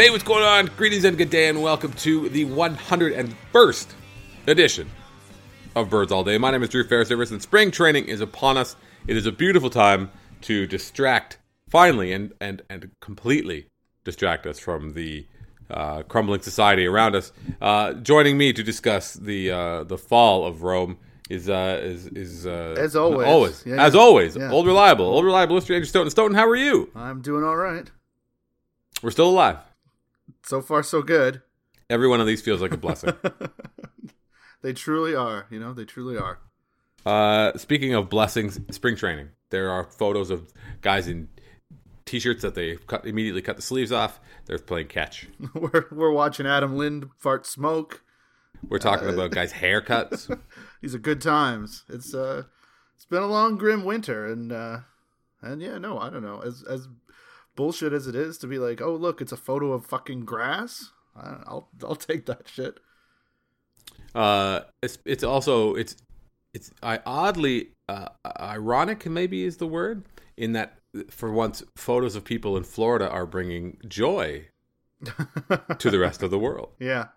Hey, what's going on? Greetings and good day, and welcome to the 101st edition of Birds All Day. My name is Drew Fairservice, and spring training is upon us. It is a beautiful time to distract, finally, and and and completely distract us from the uh, crumbling society around us. Uh, joining me to discuss the uh, the fall of Rome is uh, is is uh, As always. always Yeah, as yeah. always Yeah. old reliable old reliable Mr. Andrew Stoeten. Stoeten, how are you? I'm doing all right. We're still alive. So far, so good. Every one of these feels like a blessing. They truly are. You know, they truly are. Uh, speaking of blessings, spring training. There are photos of guys in t-shirts that they cut immediately cut the sleeves off. They're playing catch. we're we're watching Adam Lind fart smoke. We're talking Uh, about guys' haircuts. These are good times. It's uh, it's been a long, grim winter, and uh, and yeah, no, I don't know. As as bullshit as it is to be like, oh look, it's a photo of fucking grass. I'll I'll take that shit. Uh, it's it's also it's it's I oddly uh, ironic maybe is the word in that for once photos of people in Florida are bringing joy to the rest of the world. Yeah,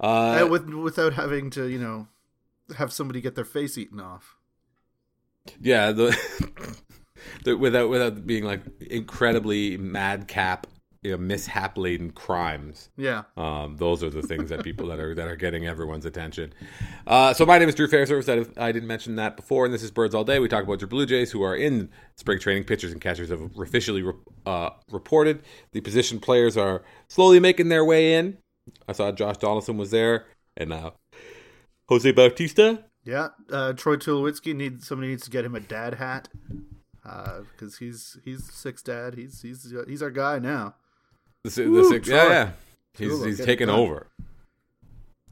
Uh, Uh, with without having to, you know, have somebody get their face eaten off. Yeah, the without without being like incredibly madcap, you know, mishap laden crimes. Yeah. Um, those are the things that people that are that are getting everyone's attention. Uh, so my name is Drew Fairservice. I, I didn't mention that before, and this is Birds All Day. We talk about your Blue Jays who are in spring training. Pitchers and catchers have officially re- uh, reported. The position players are slowly making their way in. I saw Josh Donaldson was there, and uh, Jose Bautista. Yeah, uh, Troy Tulowitzki needs somebody needs to get him a dad hat because he's he's six dad. He's he's uh, he's our guy now. The, the Woo, six, yeah, yeah. He's Tulo, he's taken over.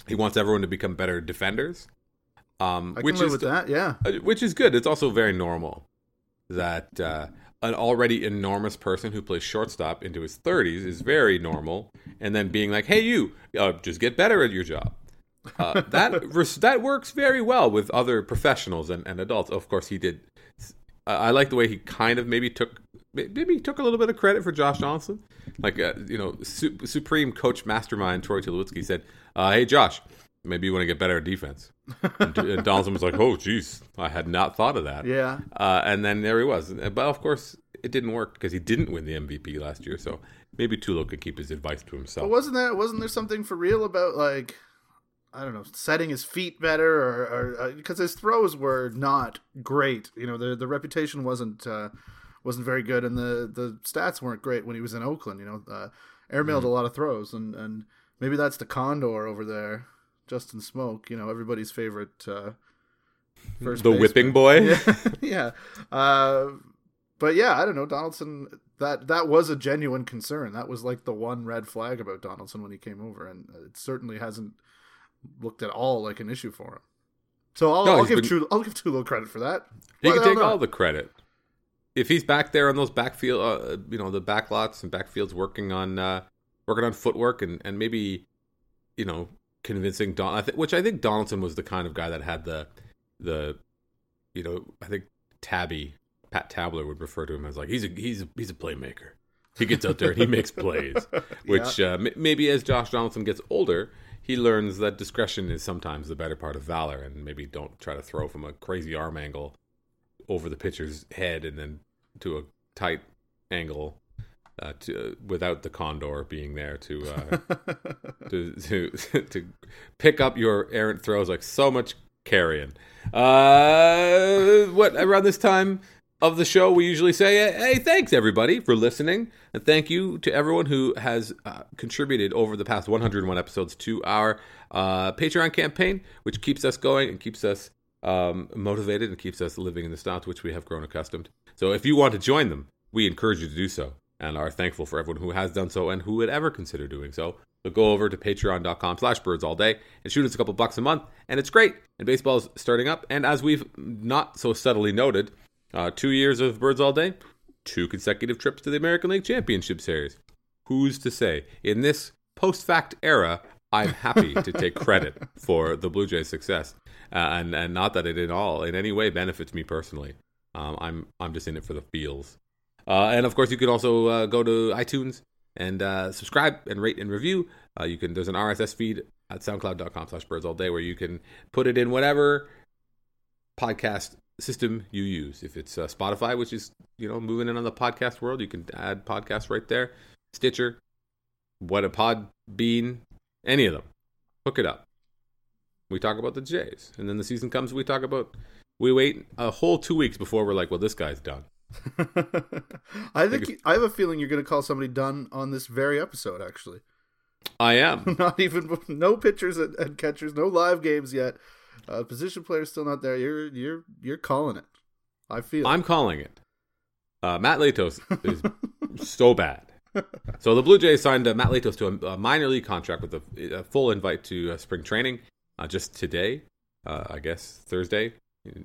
He wants everyone to become better defenders, um, I which can live is with that. Yeah, uh, which is good. It's also very normal that uh, an already enormous person who plays shortstop into his thirties is very normal, and then being like, "Hey, you, uh, just get better at your job." Uh, that that works very well with other professionals and, and adults. Of course, he did. I I like the way he kind of maybe took maybe he took a little bit of credit for Josh Johnson. Like uh, you know, su- supreme coach mastermind Troy Tulowitzki said, uh, "Hey, Josh, maybe you want to get better at defense." and, and Donaldson was like, "Oh, jeez, I had not thought of that." yeah. Uh, and then there he was. But of course, it didn't work because he didn't win the MVP last year. So maybe Tulo could keep his advice to himself. But wasn't that wasn't there something for real about like I don't know setting his feet better or because his throws were not great. You know the the reputation wasn't uh, wasn't very good and the the stats weren't great when he was in Oakland. You know uh, airmailed a lot of throws and and maybe that's the condor over there, Justin Smoak. You know everybody's favorite. Uh, First the baseman. whipping boy. yeah, yeah. Uh, but yeah, I don't know. Donaldson that that was a genuine concern. That was like the one red flag about Donaldson when he came over, and it certainly hasn't looked at all like an issue for him. So I'll, No, I'll give been- Tulo, I'll give Tulo credit for that. He Why can take all the credit. If he's back there on those backfield, uh, you know, the back lots and backfields working on uh, working on footwork and, and maybe, you know, convincing Don. I th- which I think Donaldson was the kind of guy that had the the, you know, I think Tabby Pat Tabler would refer to him as like he's a he's a, he's a playmaker. He gets out there and he makes plays. Which uh, m- maybe as Josh Donaldson gets older, he learns that discretion is sometimes the better part of valor, and maybe don't try to throw from a crazy arm angle over the pitcher's head and then to a tight angle uh, to, without the condor being there to, uh, to to to pick up your errant throws like so much carrion. Uh, what around this time of the show we usually say, "Hey, thanks everybody for listening, and thank you to everyone who has uh, contributed over the past 101 episodes to our uh, Patreon campaign, which keeps us going and keeps us um, motivated and keeps us living in the style to which we have grown accustomed. So, if you want to join them, we encourage you to do so, and are thankful for everyone who has done so and who would ever consider doing so. So go over to patreon.com slash birds all day and shoot us a couple bucks a month. And it's great. And baseball's starting up. And as we've not so subtly noted, uh, two years of birds all day, two consecutive trips to the American League Championship Series. Who's to say? In this post fact era, I'm happy to take credit for the Blue Jays' success. Uh, and, and not that it at all in any way benefits me personally. Um, I'm I'm just in it for the feels. Uh, and of course, you can also uh, go to iTunes and uh, subscribe and rate and review. Uh, you can there's an RSS feed at soundcloud.com slash birds all day where you can put it in whatever podcast system you use. If it's uh, Spotify, which is you know moving in on the podcast world, you can add podcasts right there. Stitcher, what a pod bean, any of them, hook it up. We talk about the Jays, and then the season comes. We talk about. We wait a whole two weeks before we're like, well, this guy's done. I think you, I have a feeling you're going to call somebody done on this very episode. Actually, I am not even no pitchers and, and catchers, no live games yet. Uh, position players still not there. You're you're you're calling it. I feel. I'm calling it. Uh, Matt Latos is so bad. So the Blue Jays signed uh, Matt Latos to a, a, minor league contract with a, a full invite to uh, spring training uh, just today, uh, I guess Thursday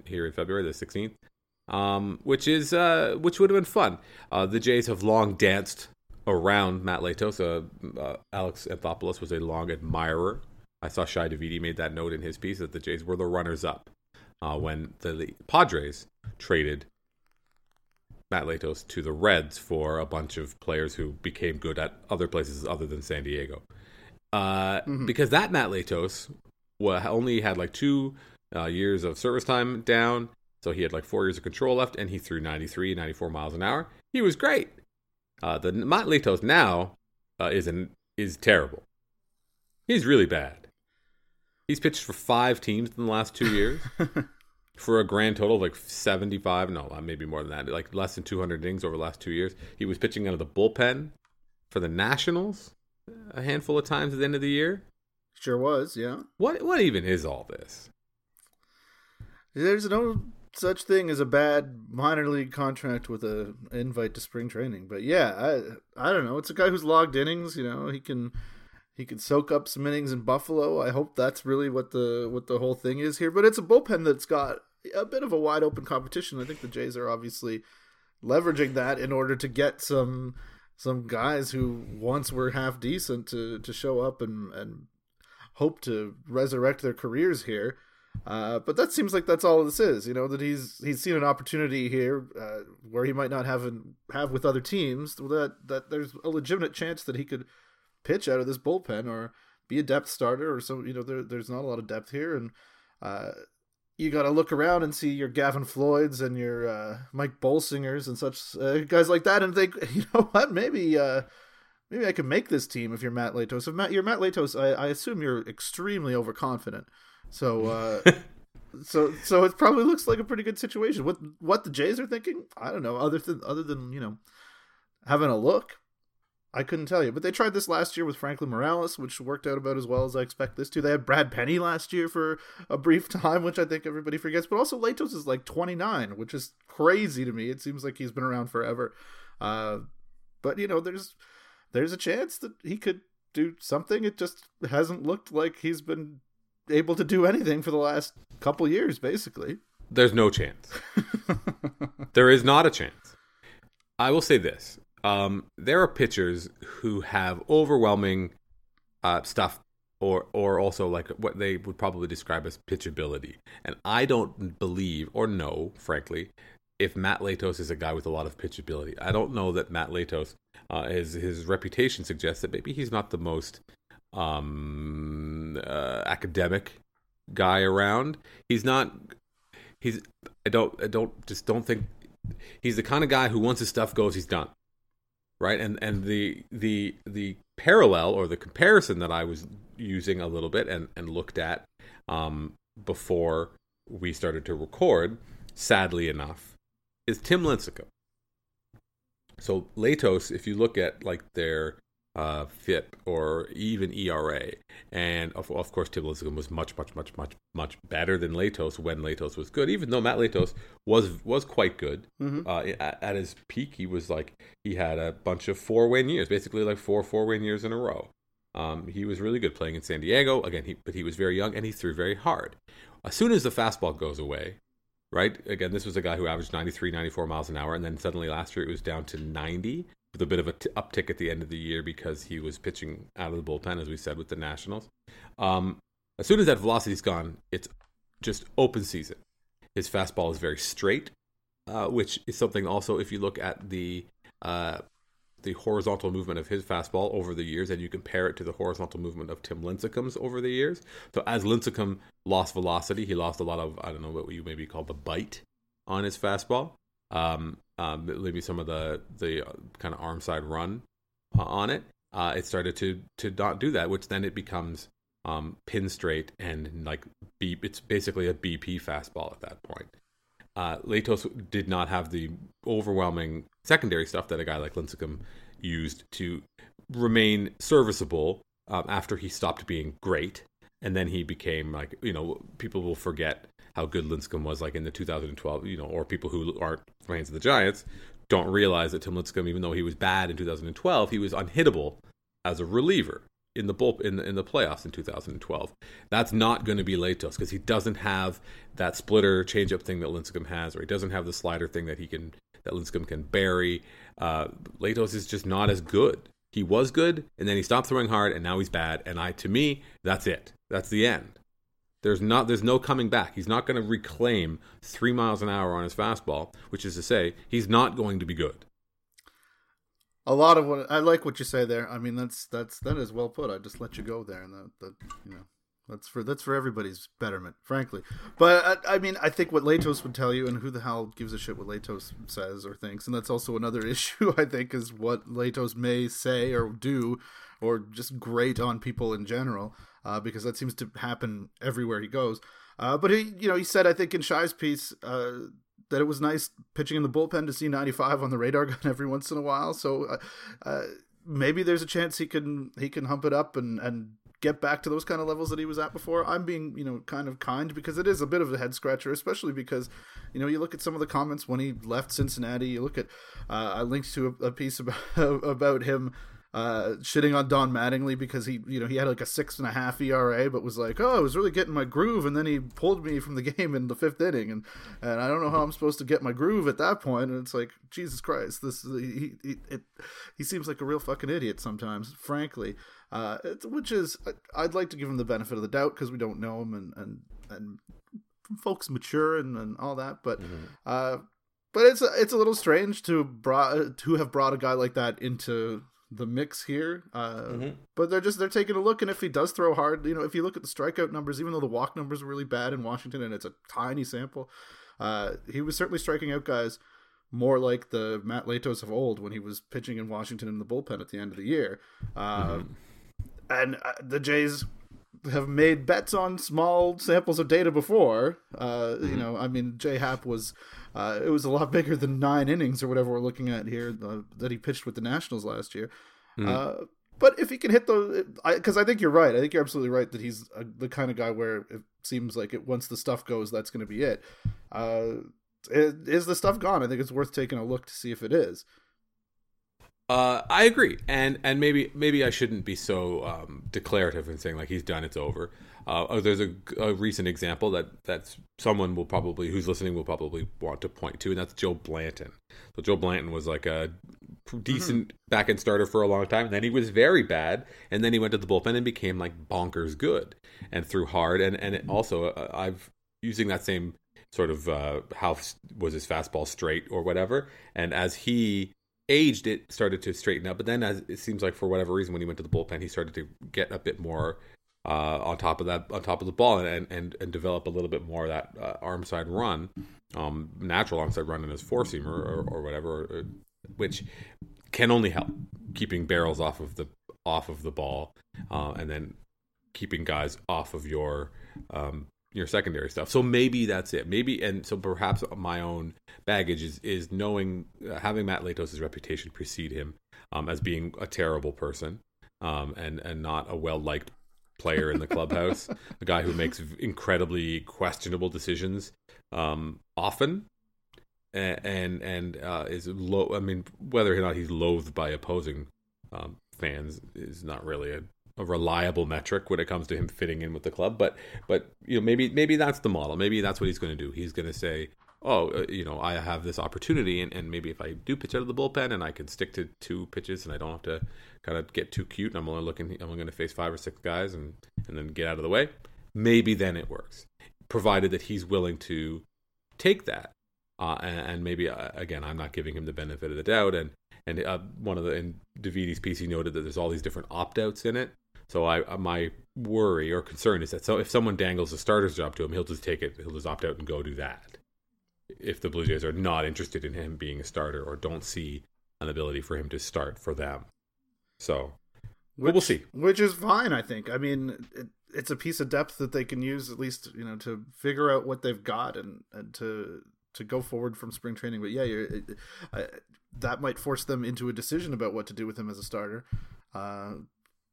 here in February the 16th, um, which is uh, which would have been fun. the Jays have long danced around Matt Latos. Alex Anthopoulos was a long admirer I saw Shi Davidi made that note in his piece that the Jays were the runners up uh, when the Padres traded Matt Latos to the Reds for a bunch of players who became good at other places other than San Diego. Uh, mm-hmm. Because that Matt Latos only had like two uh, years of service time down, so he had like four years of control left, and he threw 93, 94 miles an hour. He was great. Uh, the Matt Latos now uh, is an, is terrible. He's really bad. He's pitched for five teams in the last two years for a grand total of like 75, no, uh, maybe more than that, like less than 200 innings over the last two years. He was pitching out of the bullpen for the Nationals a handful of times at the end of the year. Sure was, yeah. What what even is all this? There's no such thing as a bad minor league contract with a invite to spring training. But yeah, I I don't know. It's a guy who's logged innings. You know, he can he could soak up some innings in Buffalo. I hope that's really what the what the whole thing is here. But it's a bullpen that's got a bit of a wide open competition. I think the Jays are obviously leveraging that in order to get some some guys who once were half decent to to show up and and hope to resurrect their careers here. Uh, but that seems like that's all this is, you know. That he's he's seen an opportunity here uh, where he might not have an, have with other teams. That that there's a legitimate chance that he could pitch out of this bullpen or be a depth starter or so. You know, there, there's not a lot of depth here, and uh, you got to look around and see your Gavin Floyds and your uh, Mike Bolsingers and such uh, guys like that, and think, you know what, maybe. Uh, maybe I can make this team if you're Matt Latos. If Matt, you're Matt Latos, I, I assume you're extremely overconfident. So, uh, so, so it probably looks like a pretty good situation. What what the Jays are thinking, I don't know. Other than other than you know having a look, I couldn't tell you. But they tried this last year with Franklin Morales, which worked out about as well as I expect this to. They had Brad Penny last year for a brief time, which I think everybody forgets. But also Latos is like 29, which is crazy to me. It seems like he's been around forever. Uh, but you know, there's there's a chance that he could do something. It just hasn't looked like he's been able to do anything for the last couple years, basically. There's no chance. there is not a chance. I will say this um, there are pitchers who have overwhelming uh, stuff or or also like what they would probably describe as pitchability. And I don't believe or know, frankly, if Matt Latos is a guy with a lot of pitchability. I don't know that Matt Latos, uh, his his reputation suggests that maybe he's not the most um, uh, academic guy around. He's not. He's. I don't. I don't. Just don't think. He's the kind of guy who once his stuff goes, he's done right? And and the the the parallel or the comparison that I was using a little bit and and looked at um, before we started to record, sadly enough, is Tim Lincecum. So Latos, if you look at like their uh, FIP or even ERA. And of, of course, Tim was much, much, much, much, much better than Latos when Latos was good. Even though Matt Latos was was quite good mm-hmm. uh, at, at, his peak, he was like he had a bunch of four win years, basically like four four win years in a row. Um, he was really good playing in San Diego again, he, but he was very young and he threw very hard. As soon as the fastball goes away, right? Again, this was a guy who averaged 93, 94 miles an hour, and then suddenly last year it was down to 90 with a bit of a uptick at the end of the year because he was pitching out of the bullpen, as we said, with the Nationals. Um, as soon as that velocity's gone, it's just open season. His fastball is very straight, uh, which is something also if you look at the uh, the horizontal movement of his fastball over the years and you compare it to the horizontal movement of Tim Lincecum's over the years. So as Lincecum lost velocity, he lost a lot of I don't know what you maybe call the bite on his fastball. Um, um, maybe some of the the kind of arm side run uh, on it. Uh, it started to to not do that, which then it becomes um, pin straight and like beep. It's basically a BP fastball at that point. Uh, Latos did not have the overwhelming secondary stuff that a guy like Lincecum used to remain serviceable um, after he stopped being great, and then he became like you know people will forget how good Lincecum was like in the 2012 you know or people who aren't fans of the Giants don't realize that Tim Lincecum even though he was bad in 2012 he was unhittable as a reliever in the bull in the, in the playoffs in 2012. That's not going to be Latos because he doesn't have that splitter changeup thing that Lincecum has, or he doesn't have the slider thing that he can that Lincecum can bury. Uh, Latos is just not as good. He was good, and then he stopped throwing hard, and now he's bad. And I, to me, that's it. That's the end. There's not. There's no coming back. He's not going to reclaim three miles an hour on his fastball, which is to say, he's not going to be good a lot of what I like what you say there. I mean, that's that's that is well put. I just let you go there, and that, that you know that's for that's for everybody's betterment, frankly. But I, I, mean, I think what Latos would tell you, and who the hell gives a shit what Latos says or thinks, and that's also another issue. I think is what Latos may say or do, or just grate on people in general, uh, because that seems to happen everywhere he goes. Uh, but he, you know, he said I think in Shi's piece uh, that it was nice pitching in the bullpen to see 95 on the radar gun every once in a while. So uh, uh, maybe there's a chance he can he can hump it up and and get back to those kind of levels that he was at before. I'm being you know kind of kind because it is a bit of a head scratcher, especially because you know you look at some of the comments when he left Cincinnati. You look at uh, I linked to a, a piece about about him uh, shitting on Don Mattingly because he, you know, he had like a six and a half ERA, but was like, oh, I was really getting my groove, and then he pulled me from the game in the fifth inning, and and I don't know how I'm supposed to get my groove at that point, and it's like, Jesus Christ, this he he it, he seems like a real fucking idiot sometimes, frankly, uh, which is I'd like to give him the benefit of the doubt because we don't know him, and and and folks mature and, and all that, but. Mm-hmm. Uh, but it's a, it's a little strange to brought to have brought a guy like that into the mix here. Uh, mm-hmm. But they're just they're taking a look, and if he does throw hard, you know, if you look at the strikeout numbers, even though the walk numbers are really bad in Washington, and it's a tiny sample, uh, he was certainly striking out guys more like the Matt Latos of old when he was pitching in Washington in the bullpen at the end of the year. Uh, mm-hmm. And uh, the Jays have made bets on small samples of data before. Uh, mm-hmm. You know, I mean, J Happ was uh, it was a lot bigger than nine innings or whatever we're looking at here uh, that he pitched with the Nationals last year. Mm. Uh, but if he can hit those, because I, I, think you're right. I think you're absolutely right that he's a, the kind of guy where it seems like it once the stuff goes, that's going to be it. Uh, is the stuff gone? I think it's worth taking a look to see if it is. Uh, I agree, and and maybe maybe I shouldn't be so um, declarative in saying like he's done, it's over. Uh, oh, there's a, a, recent example that that's someone will probably who's listening will probably want to point to, and that's Joe Blanton. So Joe Blanton was like a decent mm-hmm. back end starter for a long time, and then he was very bad, and then he went to the bullpen and became like bonkers good and threw hard, and and also uh, I've using that same sort of uh, how was his fastball straight or whatever, and as he aged, it started to straighten up, but then as it seems like for whatever reason when he went to the bullpen, he started to get a bit more uh, on top of that, on top of the ball, and and, and develop a little bit more of that uh, arm side run, um, natural arm side run in his four seamer or, or whatever, or, which can only help keeping barrels off of the off of the ball, uh, and then keeping guys off of your um, your secondary stuff. So maybe that's it. Maybe and so perhaps my own baggage is is knowing uh, having Matt Latos' reputation precede him um, as being a terrible person um, and and not a well liked player in the clubhouse, a guy who makes incredibly questionable decisions um, often, and and uh, is low. I mean, whether or not he's loathed by opposing um, fans is not really a, a, reliable metric when it comes to him fitting in with the club. But but you know maybe maybe that's the model. Maybe that's what he's going to do. He's going to say. Oh, uh, you know, I have this opportunity, and, and maybe if I do pitch out of the bullpen and I can stick to two pitches and I don't have to kind of get too cute. And I'm only looking. I'm only going to face five or six guys and and then get out of the way. Maybe then it works, provided that he's willing to take that. Uh, and, and, maybe uh, again, I'm not giving him the benefit of the doubt, and and uh, one of the in Davidi's piece he noted that there's all these different opt outs in it. So I uh, my worry or concern is that so if someone dangles a starter's job to him, he'll just take it. He'll just opt out and go do that. If the Blue Jays are not interested in him being a starter or don't see an ability for him to start for them, so which, we'll see. Which is fine, I think. I mean, it, it's a piece of depth that they can use at least, you know, to figure out what they've got and and to to go forward from spring training. But yeah, it, uh, that might force them into a decision about what to do with him as a starter. Uh,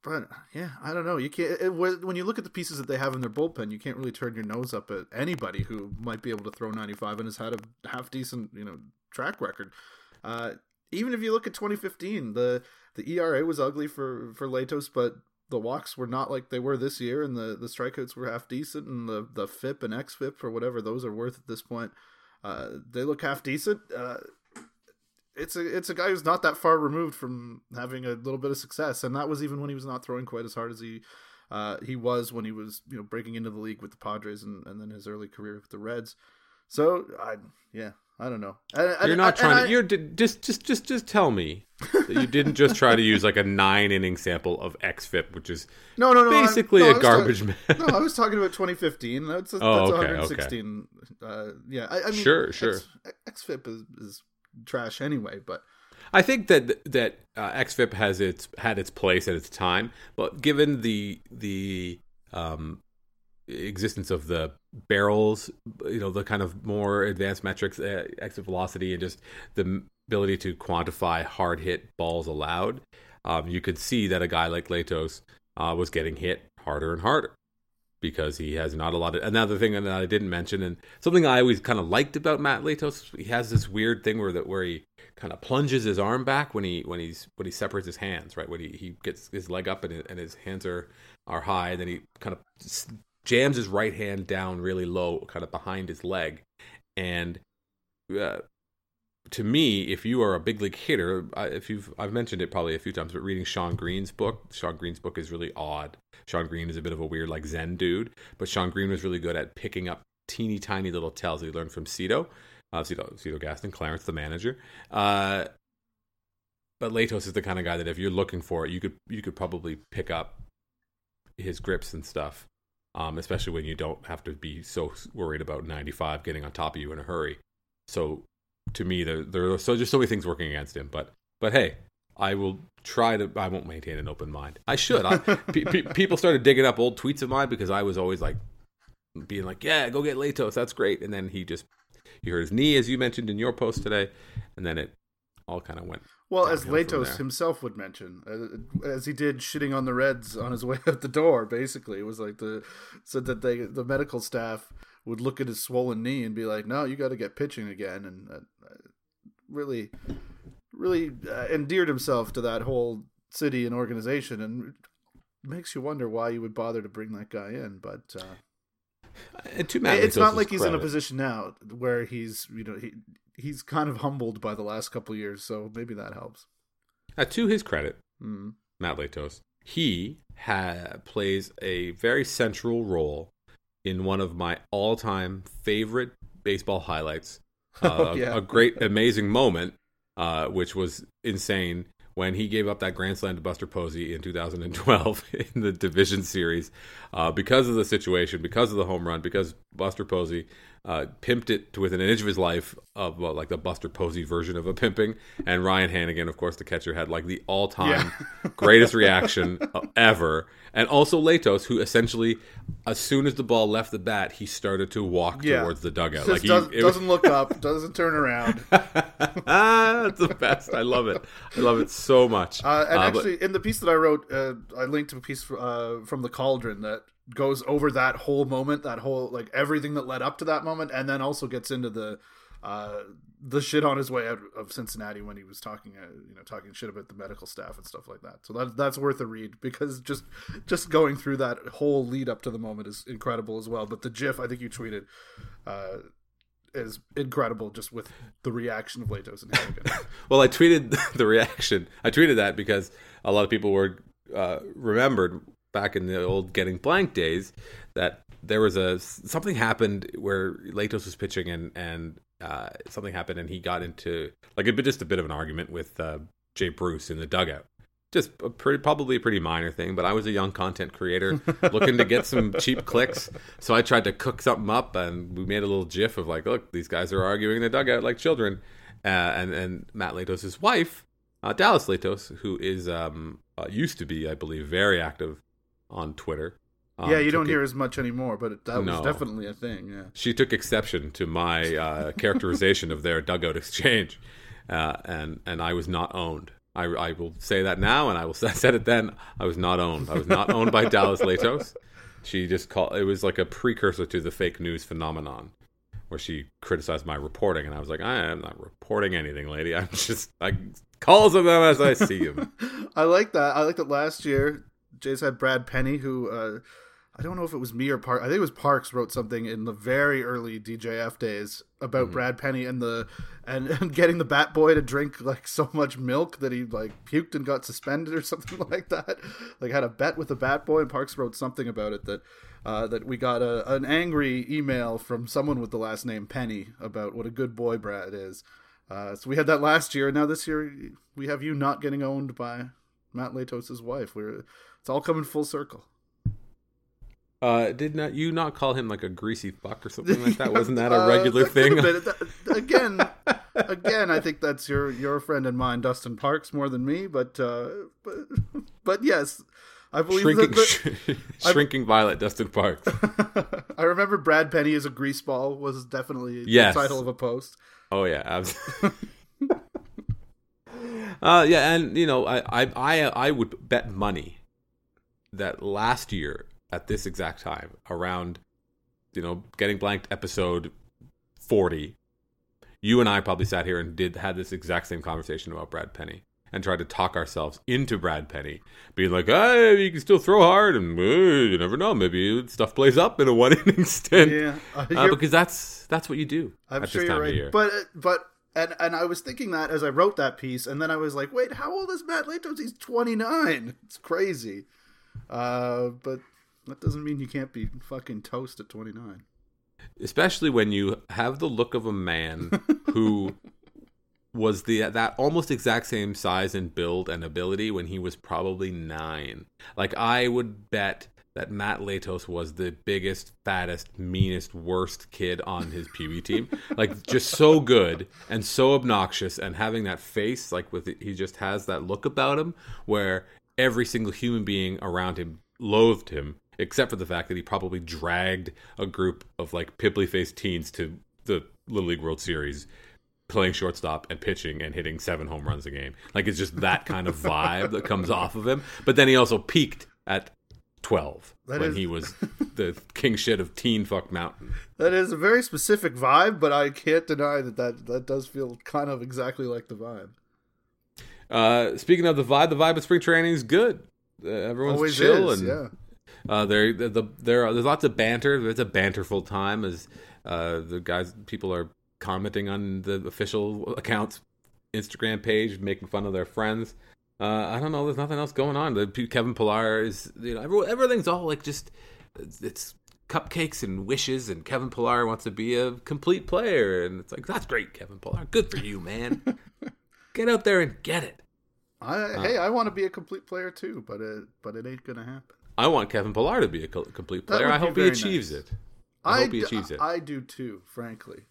but yeah, I don't know. You can't it, when you look at the pieces that they have in their bullpen, you can't really turn your nose up at anybody who might be able to throw 95 and has had a half decent, you know, track record. Uh, even if you look at 2015, the the ERA was ugly for for Latos, but the walks were not like they were this year, and the the strikeouts were half decent, and the the FIP and xFIP or whatever those are worth at this point, uh, they look half decent. Uh, it's a it's a guy who's not that far removed from having a little bit of success, and that was even when he was not throwing quite as hard as he uh, he was when he was you know breaking into the league with the Padres and, and then his early career with the Reds. So I yeah I don't know. I, you're not trying to. you're just just just just tell me that you didn't just try to use like a nine inning sample of xFIP, which is no no no basically no, a garbage talking, man. no, I was talking about 2015. That's, a, oh, that's okay, 116. Okay. Uh, yeah, I, I, mean, sure sure. X, xFIP is, is trash anyway, but I think that that uh, xFIP has its had its place at its time, but given the the um, existence of the barrels, you know, the kind of more advanced metrics, uh, exit velocity, and just the ability to quantify hard hit balls allowed, um, you could see that a guy like Latos uh, was getting hit harder and harder because he has not a lot of another thing that I didn't mention and something I always kind of liked about Matt Latos he has this weird thing where that where he kind of plunges his arm back when he when he's when he separates his hands right? When he, he gets his leg up and, and his hands are are high and then he kind of jams his right hand down really low kind of behind his leg. And uh, to me, if you are a big league hitter, if you've I've mentioned it probably a few times, but reading Shawn Green's book, Shawn Green's book is really odd. Shawn Green is a bit of a weird like Zen dude, but Shawn Green was really good at picking up teeny tiny little tells that he learned from Cito, uh, Cito, Cito Gaston, Clarence the manager. Uh, but Latos is the kind of guy that if you're looking for it, you could you could probably pick up his grips and stuff, um, especially when you don't have to be so worried about 95 getting on top of you in a hurry. So to me, there there are so just so many things working against him. But but hey, I will try to. I won't maintain an open mind. I should. I, people started digging up old tweets of mine because I was always like being like, "Yeah, go get Latos. That's great." And then he just he hurt his knee, as you mentioned in your post today, and then it all kind of went. Well, as Latos himself would mention, uh, as he did shitting on the Reds on his way out the door. Basically, it was like the said that they the medical staff would look at his swollen knee and be like, "No, you got to get pitching again," and uh, really, really uh, endeared himself to that whole city and organization, and makes you wonder why you would bother to bring that guy in. But uh, it's not like he's credit. in a position now where he's you know he he's kind of humbled by the last couple years, so maybe that helps. Uh, to his credit, mm. Matt Latos, he ha- plays a very central role in one of my all-time favorite baseball highlights. Uh, oh, yeah. A great, amazing moment, uh, which was insane when he gave up that grand slam to Buster Posey in 2012 in the division series uh, because of the situation, because of the home run, because Buster Posey uh, pimped it to within an inch of his life of well, like the Buster Posey version of a pimping. And Ryan Hanigan, of course, the catcher, had like the all time yeah. greatest reaction ever. And also Latos, who essentially, as soon as the ball left the bat, he started to walk yeah. towards the dugout. Just like he does, doesn't look up, doesn't turn around. ah, that's the best. I love it. I love it so much. Uh, and uh, actually, but... in the piece that I wrote, uh, I linked to a piece uh, from the Cauldron that goes over that whole moment, that whole like everything that led up to that moment, and then also gets into the uh, the shit on his way out of Cincinnati when he was talking, uh, you know, talking shit about the medical staff and stuff like that. So that that's worth a read because just just going through that whole lead up to the moment is incredible as well. But the GIF I think you tweeted uh, is incredible, just with the reaction of Latos and Hanigan. well, I tweeted the reaction. I tweeted that because a lot of people were uh, remembered back in the old getting blank days that there was a something happened where Latos was pitching and and uh, something happened and he got into like a bit just a bit of an argument with uh, Jay Bruce in the dugout. Just a pretty, probably a pretty minor thing, but I was a young content creator looking to get some cheap clicks. So I tried to cook something up, and we made a little GIF of like, look, these guys are arguing in the dugout like children. Uh, and and Matt Latos' wife, uh, Dallas Latos, who is um, uh, used to be, I believe, very active on Twitter. Um, yeah, you don't it- hear as much anymore, but it, that was definitely a thing. Yeah. she took exception to my uh, characterization of their dugout exchange, uh, and and I was not owned. I, I will say that now, and I will I said it then. I was not owned. I was not owned by Dallas Latos. She just called. It was like a precursor to the fake news phenomenon, where she criticized my reporting, and I was like, I am not reporting anything, lady. I'm just I calls of them as I see them. I like that. I like that last year. Jays had Brad Penny, who uh, I don't know if it was me or Park. I think it was Parkes wrote something in the very early DJF days about Brad Penny and the and, and getting the Bat Boy to drink like so much milk that he like puked and got suspended or something like that. Like had a bet with the Bat Boy, and Parkes wrote something about it that. Uh, that we got a, an angry email from someone with the last name Penny about what a good boy Brad is. Uh, so we had that last year, and now this year we have you not getting owned by Matt Latos' wife. We're it's all coming full circle. Uh, did not you not call him like a greasy fuck or something like that? Wasn't that a Uh, regular that thing? again, again, I think that's your your friend and mine, Dustin Parkes, more than me. But uh, but, but yes, I believe shrinking, that. that- shrinking Violet, Dustin Parkes. I remember Brad Penny as a greaseball was definitely Yes. the title of a post. Oh yeah, absolutely. uh, yeah, and you know, I, I, I, I would bet money that last year at this exact time, around, you know, getting blanked episode forty, you and I probably sat here and did had this exact same conversation about Brad Penny and tried to talk ourselves into Brad Penny, being like, "Hey, you can still throw hard, and uh, you never know, maybe stuff plays up in a one inning stint." Yeah, uh, Uh, because that's that's what you do I'm at sure this you're time right. of year. But but and and I was thinking that as I wrote that piece, and then I was like, wait, how old is Matt Latos? He's 29. It's crazy. Uh, but that doesn't mean you can't be fucking toast at 29. especially when you have the look of a man who was the that almost exact same size and build and ability when he was probably nine. Like I would bet that Matt Latos was the biggest, fattest, meanest, worst kid on his Wee team. Like just so good and so obnoxious, and having that face, like with he just has that look about him where every single human being around him loathed him, except for the fact that he probably dragged a group of like pimply faced teens to the Little League World Series playing shortstop and pitching and hitting seven home runs a game. Like it's just that kind of vibe that comes off of him. But then he also peaked at 12 That when is- he was the king shit of Teen Fuck Mountain. That is a very specific vibe, but I can't deny that that, that does feel kind of exactly like the vibe. Uh, speaking of the vibe, the vibe of spring training is good. Uh, everyone's Always chill is, and yeah. Uh, there, the, the there, there's lots of banter. It's a banterful time as uh, the guys, people are commenting on the official account's Instagram page, making fun of their friends. Uh, I don't know. There's nothing else going on. The Kevin Pillar is, you know, every, everything's all like just it's, it's cupcakes and wishes, and Kevin Pillar wants to be a complete player, and it's like that's great, Kevin Pillar. Good for you, man. Get out there and get it. I, hey, I want to be a complete player too, but it but it ain't gonna happen. I want Kevin Pillar to be a complete player. I hope he achieves nice. it. I, hope he achieves it. I do too, frankly.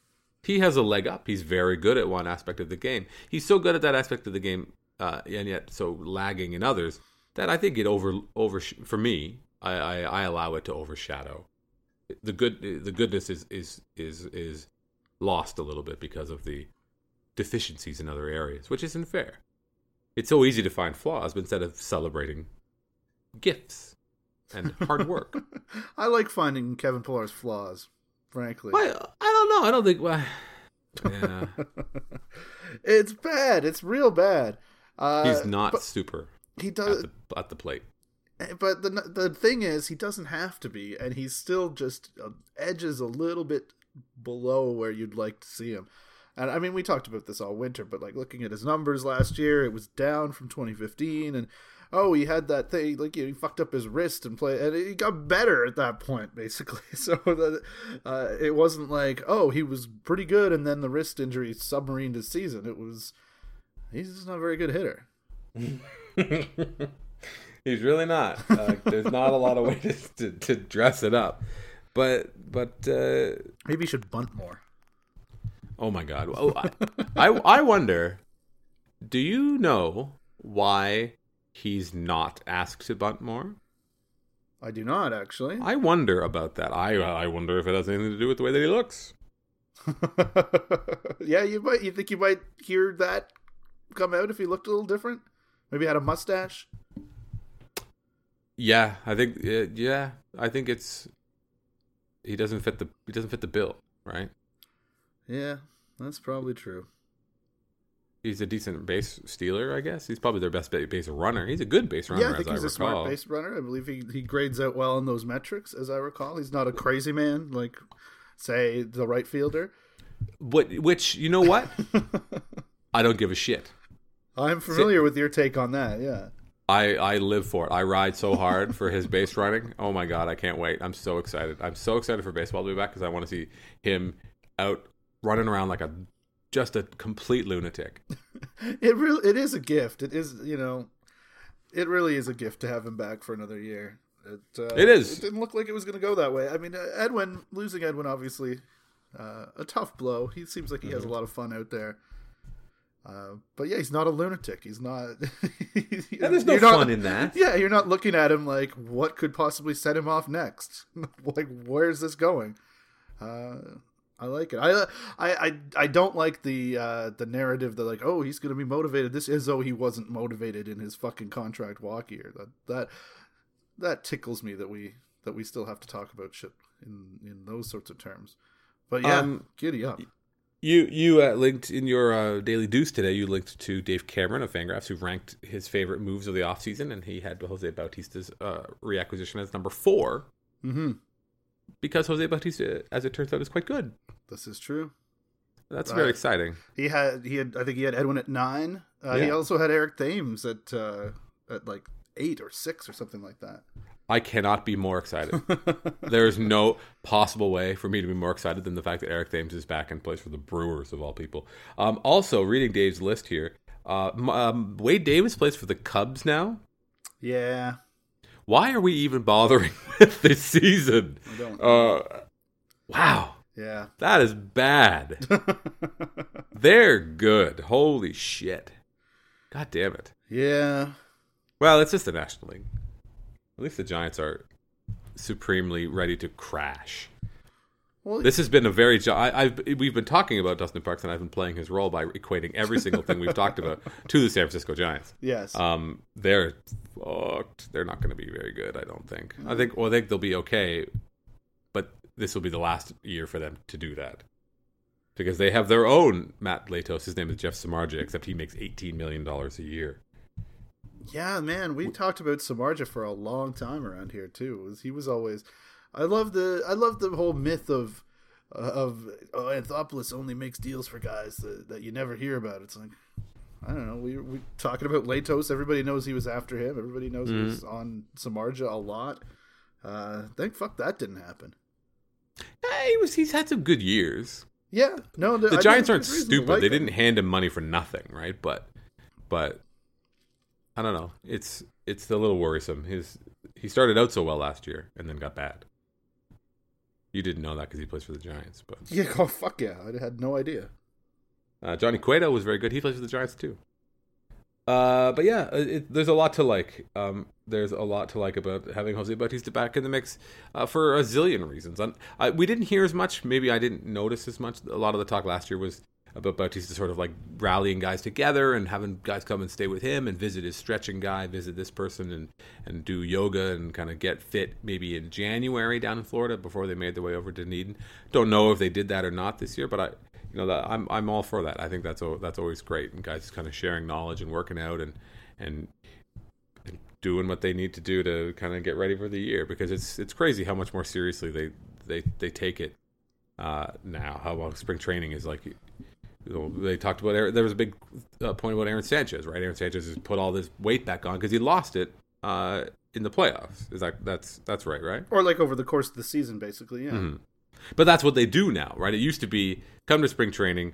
he has a leg up. He's very good at one aspect of the game. He's so good at that aspect of the game, uh, and yet so lagging in others that I think it over over for me. I, I, I allow it to overshadow the good. The goodness is is is is lost a little bit because of the deficiencies in other areas, which isn't fair. It's so easy to find flaws, but instead of celebrating gifts and hard work, I like finding Kevin Pillar's flaws, frankly. I, I don't know. I don't think. Well, yeah, it's bad. It's real bad. Uh, he's not super. he at does. the, at the plate. But the the thing is, he doesn't have to be, and he's still just uh, edges a little bit below where you'd like to see him. And I mean, we talked about this all winter, but like looking at his numbers last year, it was down from 2015, and oh, he had that thing like he fucked up his wrist and play, and he got better at that point, basically. So that uh, it wasn't like oh, he was pretty good, and then the wrist injury submarined his season. It was he's just not a very good hitter. He's really not. Uh, there's not a lot of ways to, to dress it up, but but uh, Maybe he should bunt more. Oh my god, oh, I, I I wonder. Do you know why he's not asked to bunt more? I do not actually. I wonder about that. I I wonder if it has anything to do with the way that he looks. yeah, you might. You think you might hear that come out if he looked a little different? Maybe had a mustache. Yeah, I think uh, yeah, I think it's he doesn't fit the he doesn't fit the bill, right? Yeah, that's probably true. He's a decent base stealer, I guess. He's probably their best base runner. He's a good base runner, yeah, I think as he's I a recall. smart base runner. I believe he, he grades out well on those metrics, as I recall. He's not a crazy man like, say, the right fielder. What, which you know what? I don't give a shit. I'm familiar with your take on that. Yeah. I I live for it. I ride so hard for his base running. Oh my god, I can't wait. I'm so excited. I'm so excited for baseball to be back because I want to see him out running around like a just a complete lunatic. It really it is a gift. It is you know, it really is a gift to have him back for another year. It, uh, It is. It didn't look like it was going to go that way. I mean, uh, Edwin losing Edwin obviously uh, a tough blow. He seems like he Mm-hmm. has a lot of fun out there. Uh, but yeah, he's not a lunatic. He's not. Yeah, there's no you're not- fun in that. Yeah, you're not looking at him like what could possibly set him off next. like, where's this going? Uh, I like it. I, I, I, I don't like the uh, the narrative that like, oh, he's going to be motivated. This is though he wasn't motivated in his fucking contract walk year. That that that tickles me that we that we still have to talk about shit in in those sorts of terms. But yeah, Um, giddy up. You you uh, linked in your uh, daily deuce today. You linked to Dave Cameron of Fangraphs, who ranked his favorite moves of the offseason, and he had Jose Bautista's uh, reacquisition as number four hmm because Jose Bautista, as it turns out, is quite good. This is true. That's Uh, very exciting. He had he had I think he had Edwin at nine. Uh, He also had Eric Thames at uh, at like eight or six or something like that. I cannot be more excited. there is no possible way for me to be more excited than the fact that Eric Thames is back in place for the Brewers of all people. Um, also, reading Dave's list here, uh, um, Wade Davis plays for the Cubs now. Yeah, Why are we even bothering with this season? I don't. Uh, wow, yeah. that is bad. They're good. Holy shit. God damn it. yeah. Well, it's just the National League. At least the Giants are supremely ready to crash. Well, This has been a very. Gi- I, I've we've been talking about Dustin Parkes, and I've been playing his role by equating every single thing we've talked about to the San Francisco Giants. yes. Um, they're fucked. They're not going to be very good. I don't think. I think. Well, I think they'll be okay, but this will be the last year for them to do that because they have their own Matt Latos. His name is Jeff Samardzija, except he makes eighteen million dollars a year. yeah, man. We talked about Samardzija for a long time around here too. He was always. I love the I love the whole myth of uh, of oh, Anthopoulos only makes deals for guys that, that you never hear about. It's like I don't know. We we talking about Latos. Everybody knows he was after him. Everybody knows he was on Samardzija a lot. Uh, thank fuck that didn't happen. He was. He's had some good years. Yeah, no. The I Giants aren't it's reasonable to stupid. like they him. didn't hand him money for nothing, right? But, but I don't know. It's it's a little worrisome. His he started out so well last year and then got bad. You didn't know that because he plays for the Giants, but Yeah, oh fuck yeah! I had no idea. uh, Johnny Cueto was very good. He plays for the Giants too. Uh, but yeah, it, there's a lot to like. Um, there's a lot to like about having Jose Bautista back in the mix uh, for a zillion reasons. I, we didn't hear as much. Maybe I didn't notice as much. A lot of the talk last year was about Bautista sort of like rallying guys together and having guys come and stay with him and visit his stretching guy, visit this person and and do yoga and kind of get fit maybe in January down in Florida before they made their way over to Dunedin. Don't know if they did that or not this year, but I you know I'm I'm all for that. I think that's that's always great and guys kind of sharing knowledge and working out and and doing what they need to do to kind of get ready for the year because it's it's crazy how much more seriously they they they take it uh, now. How well spring training is like. You know, they talked about Aaron, there was a big uh, point about Aaron Sanchez, right? Aaron Sanchez has put all this weight back on because he lost it uh, in the playoffs. Is that that's that's right, right? Or like over the course of the season, basically. Yeah. Mhm. But that's what they do now, right? It used to be come to spring training,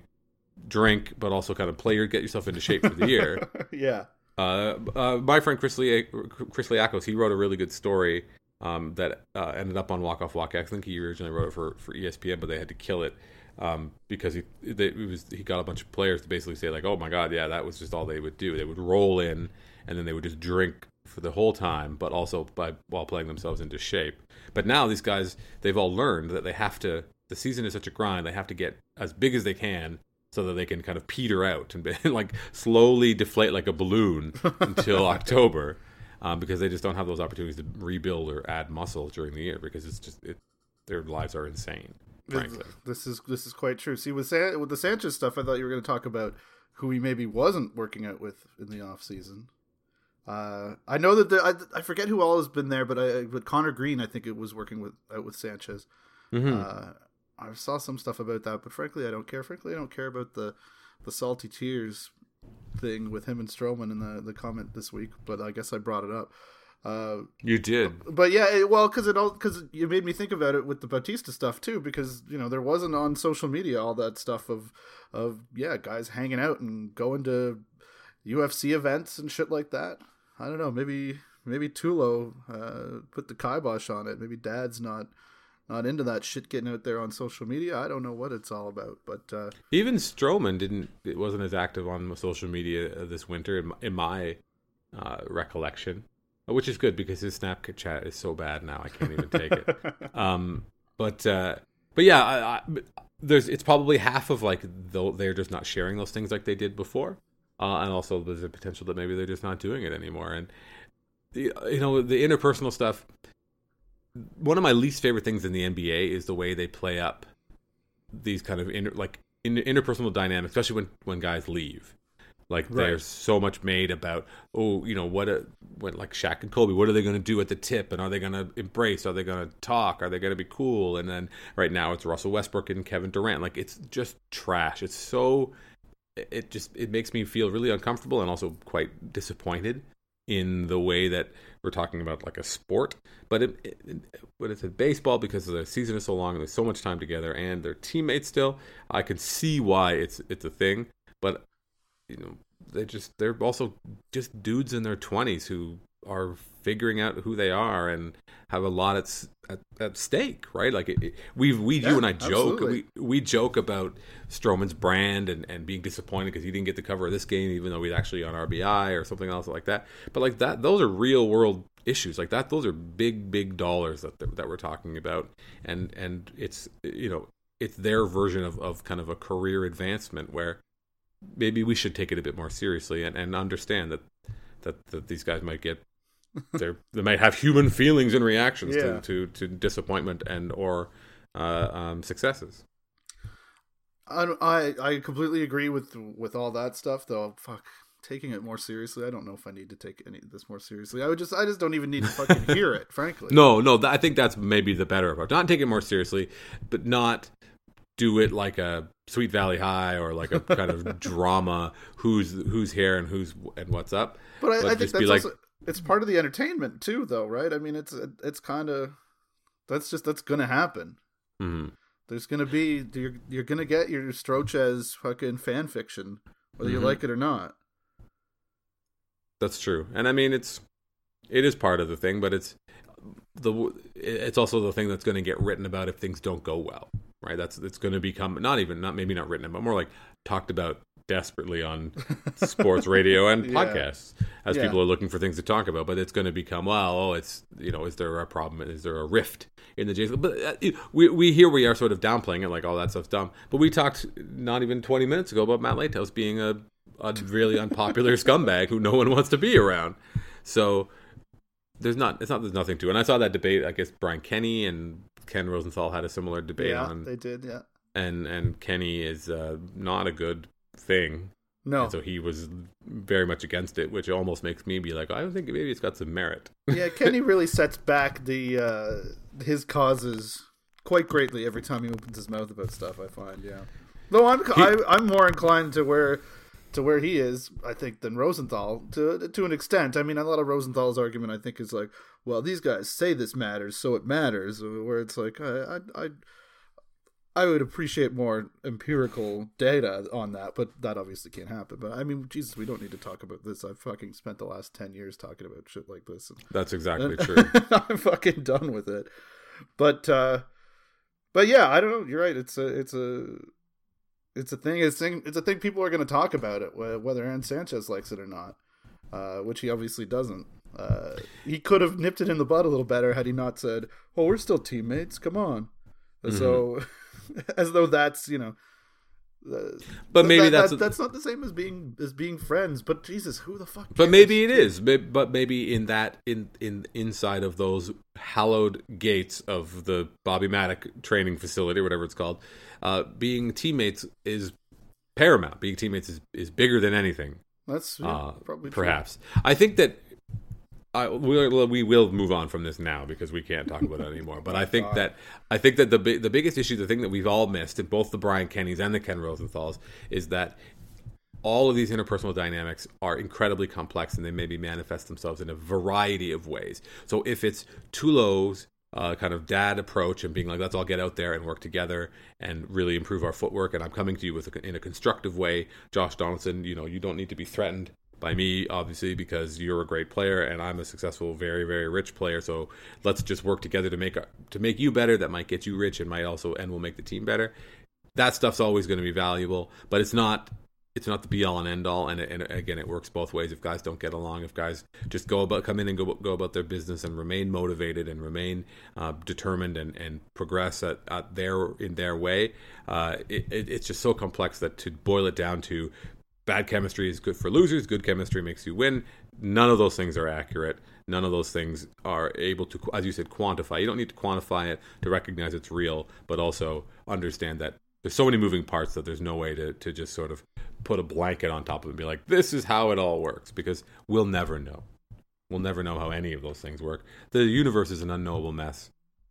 drink, but also kind of play your get yourself into shape for the year. yeah. Uh, uh, my friend Chris, Lee, Chris Liakos, he wrote a really good story um, that uh, ended up on Walk Off Walk. I think he originally wrote it for, for ESPN, but they had to kill it um, because he they, it was he got a bunch of players to basically say like, "Oh my God, yeah, that was just all they would do. They would roll in and then they would just drink for the whole time, but also by while playing themselves into shape." But now these guys, they've all learned that they have to. The season is such a grind; they have to get as big as they can so that they can kind of peter out and like slowly deflate like a balloon until October, um, because they just don't have those opportunities to rebuild or add muscle during the year because it's just it, their lives are insane. Frankly, this is this is quite true. See, with San- with the Sanchez stuff, I thought you were going to talk about who he maybe wasn't working out with in the off season. Uh, I know that the, I, I forget who all has been there, but I but Conner Greene, I think it was working with out with Sanchez. Mm-hmm. Uh, I saw some stuff about that, but frankly, I don't care. Frankly, I don't care about the the salty tears thing with him and Stroman in the the comment this week. But I guess I brought it up. Uh, you did, but yeah, it, well, because it all because you made me think about it with the Bautista stuff too, because you know there wasn't on social media all that stuff of of yeah guys hanging out and going to UFC events and shit like that. I don't know, maybe maybe Tulo uh, put the kibosh on it. Maybe Dad's not not into that shit getting out there on social media. I don't know what it's all about, but uh, even Stroman didn't. It wasn't as active on social media this winter, in my, in my uh, recollection which is good because his Snapchat is so bad now I can't even take it. Um, but uh, but yeah, I, I, there's it's probably half of like they're just not sharing those things like they did before, uh, and also there's a potential that maybe they're just not doing it anymore. And the, you know the interpersonal stuff. One of my least favorite things in the NBA is the way they play up these kind of inter, like interpersonal dynamics, especially when when guys leave. Like right. there's so much made about oh you know what a what like Shaq and Kobe what are they going to do at the tip? And are they going to embrace? Are they going to talk? Are they going to be cool? And then right now it's Russell Westbrook and Kevin Durant. Like it's just trash. It's so it just it makes me feel really uncomfortable and also quite disappointed in the way that we're talking about like a sport. But it, it, but it's a baseball because the season is so long and there's so much time together and they're teammates still. I can see why it's it's a thing. But you know they just they're also just dudes in their 20s who are figuring out who they are and have a lot at at, at stake, right? Like it, it, we we yeah, you and I joke we we joke about Stroman's brand and, and being disappointed because he didn't get the cover of this game, even though he's actually on RBI or something else like that. But like that, those are real world issues like that. Those are big big dollars that that we're talking about, and and it's you know it's their version of, of kind of a career advancement where maybe we should take it a bit more seriously and, and understand that, that that these guys might get they they might have human feelings and reactions yeah. to, to, to disappointment and or uh, um, successes. I, I I completely agree with with all that stuff though. Fuck, taking it more seriously. I don't know if I need to take any of this more seriously. I would just I just don't even need to fucking hear it. Frankly, no, no. I think that's maybe the better approach. Not take it more seriously, but not do it like a Sweet Valley High or like a kind of drama. Who's who's here and who's and what's up? But I, I think that's like, also, it's part of the entertainment too, though, right? I mean, it's it's kind of that's just that's gonna happen. Mm-hmm. There's gonna be you're you're gonna get your Strochez fucking fan fiction, whether mm-hmm. you like it or not. That's true, and I mean it's it is part of the thing, but it's the it's also the thing that's going to get written about if things don't go well right? That's it's going to become not even not maybe not written, but more like talked about desperately on sports radio and podcasts yeah. as yeah. people are looking for things to talk about. But it's going to become well, oh, it's you know, is there a problem? Is there a rift in the Jays? But uh, we we here we are sort of downplaying it, like all that stuff's dumb. But we talked not even twenty minutes ago about Matt Latos being a a really unpopular scumbag who no one wants to be around. So there's not it's not there's nothing to. It. And I saw that debate. I guess Brian Kenny and Ken Rosenthal had a similar debate yeah, on. They did, yeah. And and Kenny is uh, not a good thing. No. And so he was very much against it, which almost makes me be like, I don't think maybe it's got some merit. yeah, Kenny really sets back the uh, his causes quite greatly every time he opens his mouth about stuff. I find, yeah. Though I'm he, I, am i am more inclined to where to where he is, I think, than Rosenthal to to an extent. I mean, a lot of Rosenthal's argument, I think, is like, well, these guys say this matters, so it matters. Where it's like, I, I, I would appreciate more empirical data on that, but that obviously can't happen. But I mean, Jesus, we don't need to talk about this. I've fucking spent the last ten years talking about shit like this. That's exactly true. I'm fucking done with it. But uh but yeah, I don't know. You're right. It's a it's a it's a thing. It's a thing. It's a thing. People are going to talk about it, whether Aaron Sanchez likes it or not, uh, which he obviously doesn't. Uh, he could have nipped it in the bud a little better had he not said, "Oh, we're still teammates. Come on." Mm-hmm. So, as though that's you know. But maybe that, that's that, that's not the same as being as being friends. But Jesus, who the fuck? Cares? But maybe it is. But maybe in that in in inside of those hallowed gates of the Bobby Mattick training facility, whatever it's called, uh, being teammates is paramount. Being teammates is, is bigger than anything. That's yeah, uh, probably perhaps. True. I think that I, we, we will move on from this now because we can't talk about it anymore. But I think that I think that the the biggest issue, the thing that we've all missed in both the Brian Kennys and the Ken Rosenthal's, is that all of these interpersonal dynamics are incredibly complex and they maybe manifest themselves in a variety of ways. So if it's Tulo's uh, kind of dad approach and being like, let's all get out there and work together and really improve our footwork. And I'm coming to you with a, in a constructive way, Josh Donaldson. You know, you don't need to be threatened by me, obviously, because you're a great player and I'm a successful, very, very rich player. So let's just work together to make to make you better. That might get you rich and might also and will make the team better. That stuff's always going to be valuable, but it's not it's not the be all and end all. And, and, again, it works both ways. If guys don't get along, if guys just go about come in and go go about their business and remain motivated and remain uh, determined and, and progress at, at, their in their way, uh, it, it, it's just so complex that to boil it down to bad chemistry is good for losers, good chemistry makes you win. None of those things are accurate. None of those things are able to, as you said, quantify. You don't need to quantify it to recognize it's real, but also understand that there's so many moving parts that there's no way to, to just sort of put a blanket on top of it and be like, this is how it all works, because we'll never know. We'll never know how any of those things work. The universe is an unknowable mess.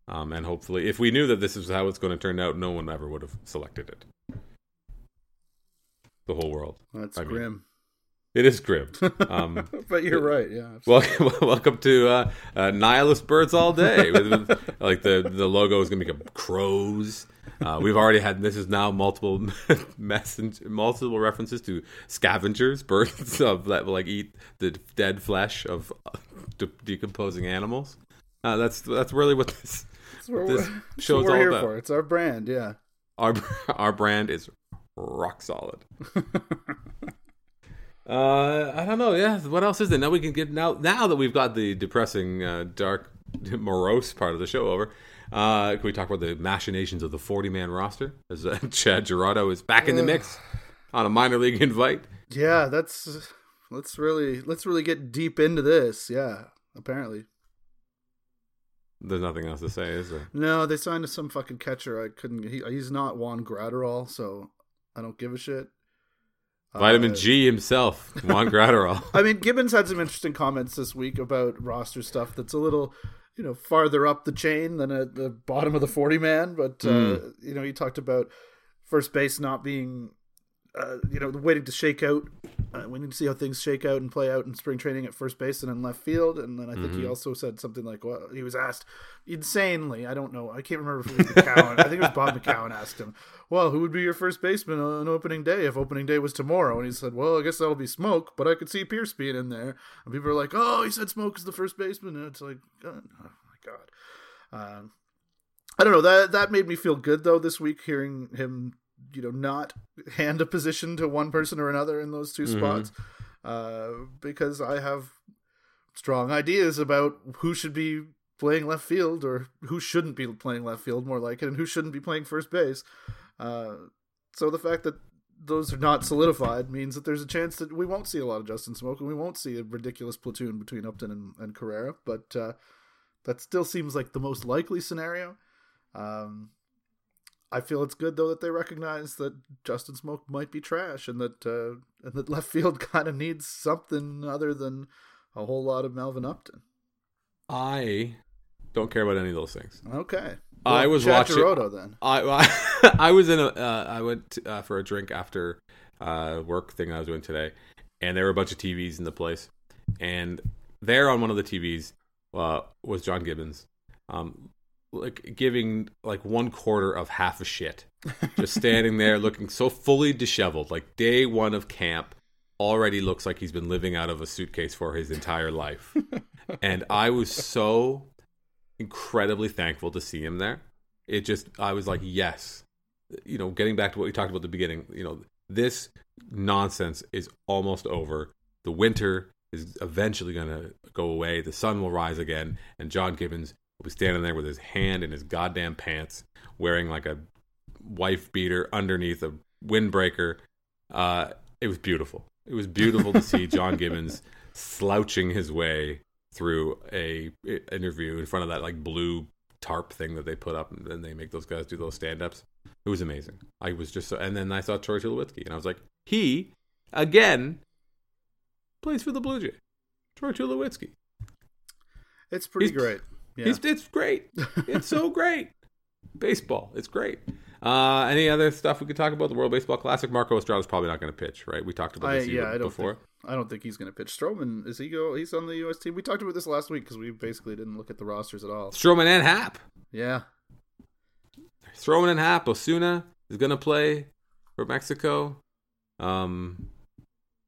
Um, and hopefully, if we knew that this is how it's going to turn out, no one ever would have selected it the whole world. That's I grim. Mean, it is grim. Um, but you're right. Yeah. Welcome, welcome to uh, uh, nihilist birds all day. Like the the logo is going to become crows. Uh, we've already had this is now multiple message, multiple references to scavengers, birds of that will like eat the dead flesh of de- decomposing animals. Uh, that's that's really what this, what this show is all about. For. It's our brand, yeah. Our our brand is rock solid. uh, I don't know. Yeah, what else is there? Now we can get now. Now that we've got the depressing, uh, dark, morose part of the show over, uh, can we talk about the machinations of the forty-man roster? As uh, Chad Girodo is back in the mix on a minor league invite. Yeah, that's let's really let's really get deep into this. Yeah, apparently. There's nothing else to say, is there? No, they signed some fucking catcher. I couldn't. He, he's not Juan Graterol, so I don't give a shit. Vitamin uh, G himself, Juan Graterol. I mean, Gibbons had some interesting comments this week about roster stuff that's a little, you know, farther up the chain than at the bottom of the 40 man. But, mm. uh, you know, he talked about first base not being uh, you know, waiting to shake out. Uh, we need to see how things shake out and play out in spring training at first base and in left field. And then I think mm-hmm. he also said something like, "Well, he was asked insanely. I don't know. I can't remember if it was McCown. I think it was Bob McCown asked him, "Well, who would be your first baseman on opening day if opening day was tomorrow?" And he said, "Well, I guess that'll be Smoak, but I could see Pearce being in there." And people are like, "Oh, he said Smoak is the first baseman." And it's like, oh my god. Um, I don't know that that made me feel good though this week hearing him you know not hand a position to one person or another in those 2 mm-hmm. spots uh, because I have strong ideas about who should be playing left field or who shouldn't be playing left field more like it and who shouldn't be playing first base. Uh, so the fact that those are not solidified means that there's a chance that we won't see a lot of Justin Smoak and we won't see a ridiculous platoon between Upton and, and Carrera. But uh, that still seems like the most likely scenario. Um, I feel it's good though that they recognize that Justin Smoak might be trash and that uh, and that left field kind of needs something other than a whole lot of Melvin Upton. I don't care about any of those things. Okay. Well, I was Chad watching. Girodo, then I I, I was in a. Uh, I went to, uh, for a drink after uh, work thing I was doing today, and there were a bunch of TVs in the place, and there on one of the TVs uh, was John Gibbons, um, like giving like one quarter of half a shit, just standing there looking so fully disheveled, like day one of camp. Already looks like he's been living out of a suitcase for his entire life. and I was so incredibly thankful to see him there. It just, I was like, yes. You know, getting back to what we talked about at the beginning, you know, this nonsense is almost over. The winter is eventually going to go away. The sun will rise again. And John Gibbons will be standing there with his hand in his goddamn pants, wearing like a wife beater underneath a windbreaker. Uh, it was beautiful. It was beautiful to see John Gibbons slouching his way through a, a interview in front of that like blue tarp thing that they put up, and then they make those guys do those stand ups. It was amazing. I was just so, and then I saw Troy Tulowitzki, and I was like, he again plays for the Blue Jays. Troy Tulowitzki. It's pretty He's- great. Yeah. He's, it's great. It's so great. Baseball. It's great. Uh, any other stuff we could talk about? The World Baseball Classic. Marco Estrada's probably not going to pitch, right? We talked about I, this yeah, I don't before. think I don't think he's going to pitch. Stroman is he go? He's on the U.S. team. We talked about this last week because we basically didn't look at the rosters at all. Stroman and Happ. Yeah, Stroman and Happ. Osuna is going to play for Mexico. Um,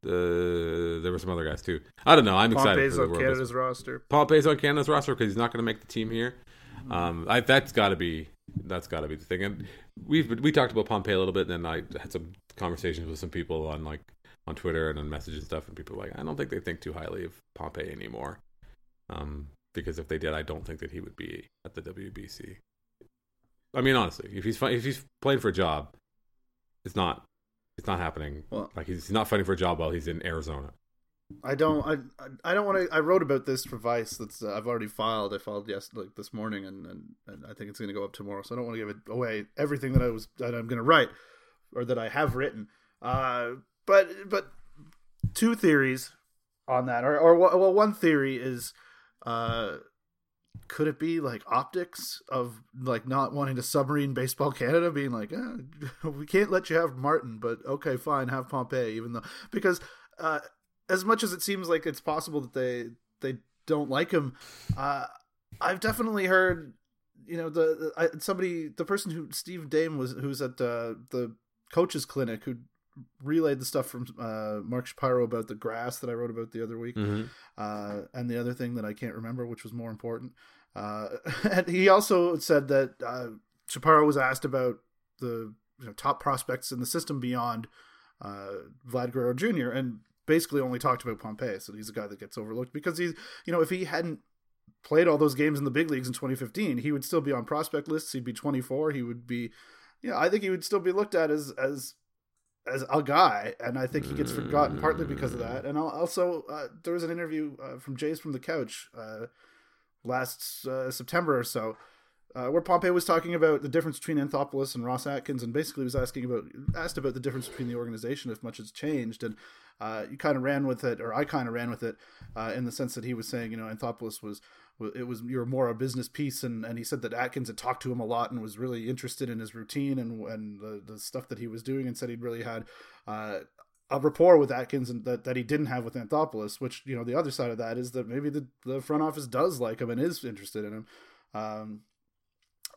the there were some other guys too. I don't know. I'm excited Pompey's for the on World Canada's roster. Pompey's on Canada's roster because he's not going to make the team here. Um, I, that's got to be that's got to be the thing. And we've we talked about Pompey a little bit, and then I had some conversations with some people on like on Twitter and on messages and stuff, and people were like, I don't think they think too highly of Pompey anymore. Um, because if they did, I don't think that he would be at the WBC. I mean, honestly, if he's if he's playing for a job, it's not it's not happening. Well- like he's, not fighting for a job while he's in Arizona. I don't. I. I don't want to. I wrote about this for Vice. That's. Uh, I've already filed. I filed yes, like this morning, and and, and I think it's going to go up tomorrow. So I don't want to give it away everything that I was that I'm going to write or that I have written. Uh, but but two theories on that, or or well, one theory is, uh, could it be like optics of like not wanting to submarine baseball Canada, being like, eh, we can't let you have Martin, but okay, fine, have Pompey, even though because. Uh, as much as it seems like it's possible that they they don't like him, uh, I've definitely heard, you know, the, the I, somebody, the person who Steve Dame was, who's at uh, the coaches clinic, who relayed the stuff from uh, Mark Shapiro about the grass that I wrote about the other week, Mm-hmm. uh, and the other thing that I can't remember, which was more important. Uh, and he also said that uh, Shapiro was asked about the you know, top prospects in the system beyond uh, Vlad Guerrero Jr. and basically only talked about Pompey. So he's a guy that gets overlooked because he's, you know, if he hadn't played all those games in the big leagues in 2015, he would still be on prospect lists. He'd be 24. He would be, you know, I think he would still be looked at as as as a guy, and I think he gets forgotten partly because of that. And also, uh, there was an interview uh, from Jays from the Couch uh, last uh, September or so, uh, where Pompey was talking about the difference between Anthopoulos and Ross Atkins, and basically was asking about asked about the difference between the organization, if much has changed, and uh, you kind of ran with it, or I kind of ran with it, uh, in the sense that he was saying, you know, Anthopoulos was it was you were more a business piece, and, and he said that Atkins had talked to him a lot and was really interested in his routine and and the, the stuff that he was doing, and said he'd really had. Uh, a rapport with Atkins and that, that he didn't have with Anthopoulos, which you know the other side of that is that maybe the, the front office does like him and is interested in him. Um,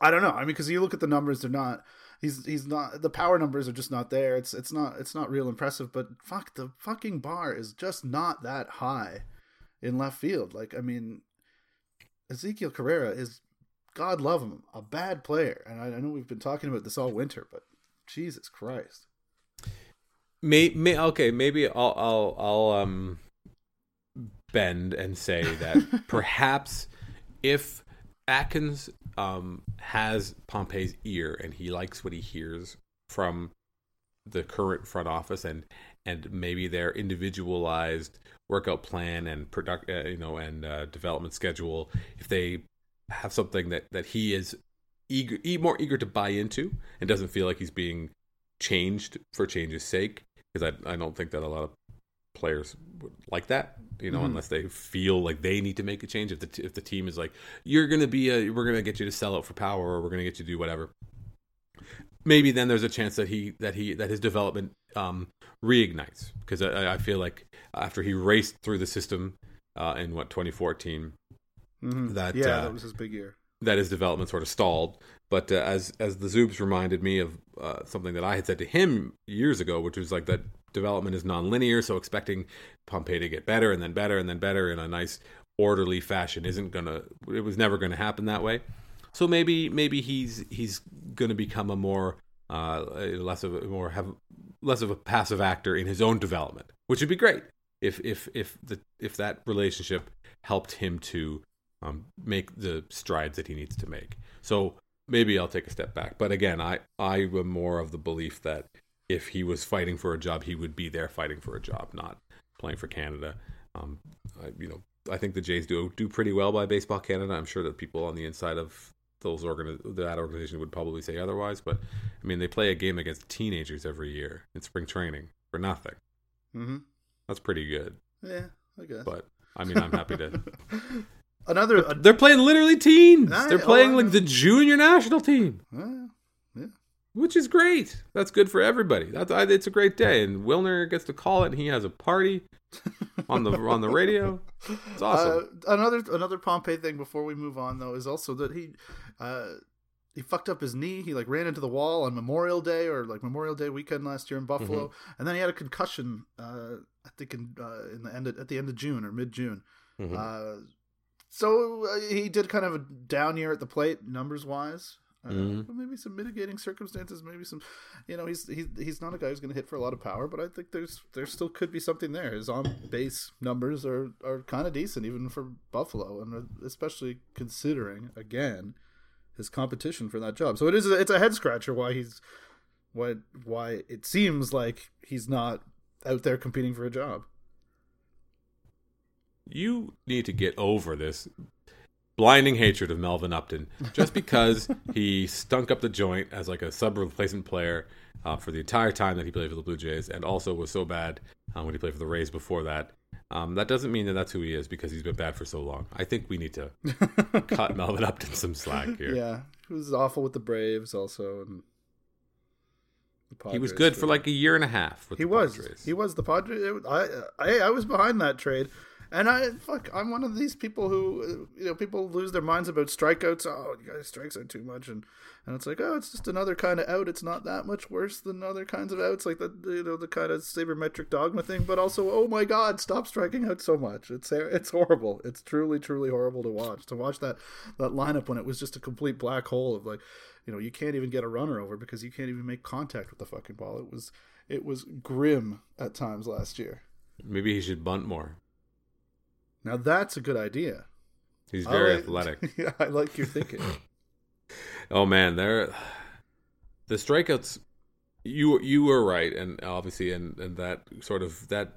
I don't know. I mean, because you look at the numbers, they're not. He's he's not. The power numbers are just not there. It's it's not it's not real impressive. But fuck, the fucking bar is just not that high in left field. Like I mean, Ezekiel Carrera is, God love him, a bad player. And I, I know we've been talking about this all winter, but Jesus Christ. May, may okay, maybe I'll I'll I'll um bend and say that perhaps if Atkins um has Pompey's ear and he likes what he hears from the current front office and and maybe their individualized workout plan and product uh, you know and uh, development schedule if they have something that that he is eager more eager to buy into and doesn't feel like he's being changed for change's sake because I, I don't think that a lot of players would like that you know Mhm. unless they feel like they need to make a change if the t- if the team is like you're gonna be a we're gonna get you to sell out for power or we're gonna get you to do whatever maybe then there's a chance that he that he that his development um reignites because I, I feel like after he raced through the system uh in what 2014 Mhm. That, yeah, uh, that was his big year. that his development sort of stalled. But uh, as as the Zoobs reminded me of uh, something that I had said to him years ago, which was like that development is nonlinear. So expecting Pompey to get better and then better and then better in a nice orderly fashion isn't gonna. It was never going to happen that way. So maybe maybe he's he's going to become a more uh, less of a more have less of a passive actor in his own development, which would be great if if if the if that relationship helped him to um, make the strides that he needs to make. So maybe I'll take a step back. But again, I I am more of the belief that if he was fighting for a job, he would be there fighting for a job, not playing for Canada. Um, I, you know, I think the Jays do do pretty well by Baseball Canada. I'm sure that people on the inside of those organi- that organization would probably say otherwise. But I mean, they play a game against teenagers every year in spring training for nothing. Mm-hmm. That's pretty good. Yeah, I guess. But I mean, I'm happy to. Another. Uh, They're playing literally teens. They're oh, playing I like the junior national team, uh, which is great. That's good for everybody. That's it's a great day, and Wilner gets to call it, and he has a party on the on the radio. It's awesome. Uh, another another Pompey thing before we move on though is also that he uh, he fucked up his knee. He like ran into the wall on Memorial Day or like Memorial Day weekend last year in Buffalo, Mm-hmm. and then he had a concussion. Uh, I think in uh, in the end of, at the end of June or mid June. Mhm. Uh, so uh, he did kind of a down year at the plate numbers wise. Uh, Mhm. but maybe some mitigating circumstances, maybe some, you know, he's he's he's not a guy who's going to hit for a lot of power, but I think there's there still could be something there. His on base numbers are are kind of decent even for Buffalo, and especially considering again his competition for that job. So it is a, it's a head scratcher why he's why why it seems like he's not out there competing for a job. you need to get over this blinding hatred of Melvin Upton just because he stunk up the joint as like a sub replacement player uh, for the entire time that he played for the Blue Jays, and also was so bad uh, when he played for the Rays before that. Um, that doesn't mean that that's who he is because he's been bad for so long. I think we need to cut Melvin Upton some slack here. Yeah, he was awful with the Braves also, and the he was good too. for like a year and a half. With He the was. Padres. He was the Padres. I, I I was behind that trade, and I fuck. I'm one of these people who you know people lose their minds about strikeouts. Oh, you guys strikes out too much, and and it's like oh, it's just another kind of out. It's not that much worse than other kinds of outs, like the you know the kind of sabermetric dogma thing. But also, oh my god, stop striking out so much. It's it's horrible. It's truly truly horrible to watch. To watch that that lineup when it was just a complete black hole of like. You know, you can't even get a runner over because you can't even make contact with the fucking ball. It was it was grim at times last year. Maybe he should bunt more. Now that's a good idea. He's very like- athletic. yeah, I like your thinking. Oh man, there the strikeouts. You you were right, and obviously, and and that sort of that.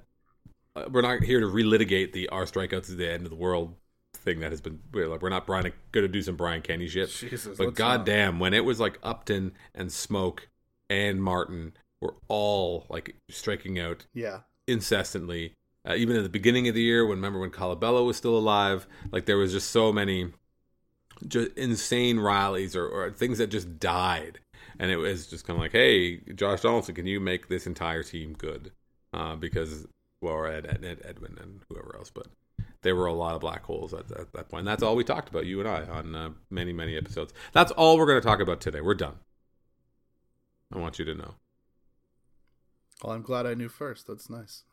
Uh, we're not here to relitigate the our strikeouts is the end of the world thing that has been. We're, like, we're not Brian going to do some Brian Kenny shit. Jesus, but let's not. goddamn, when it was like Upton and Smoak and Martin were all like striking out Yeah, incessantly. Uh, even at the beginning of the year, when remember when Colabello was still alive, like there was just so many just insane rallies or, or things that just died, and it was just kind of like, hey, Josh Donaldson, can you make this entire team good? Uh, because well, Ed, Ed, Ed, Edwin and whoever else, but there were a lot of black holes at, at that point. And that's all we talked about, you and I, on uh, many many episodes. That's all we're going to talk about today. We're done. I want you to know. well, I'm glad I knew first. That's nice.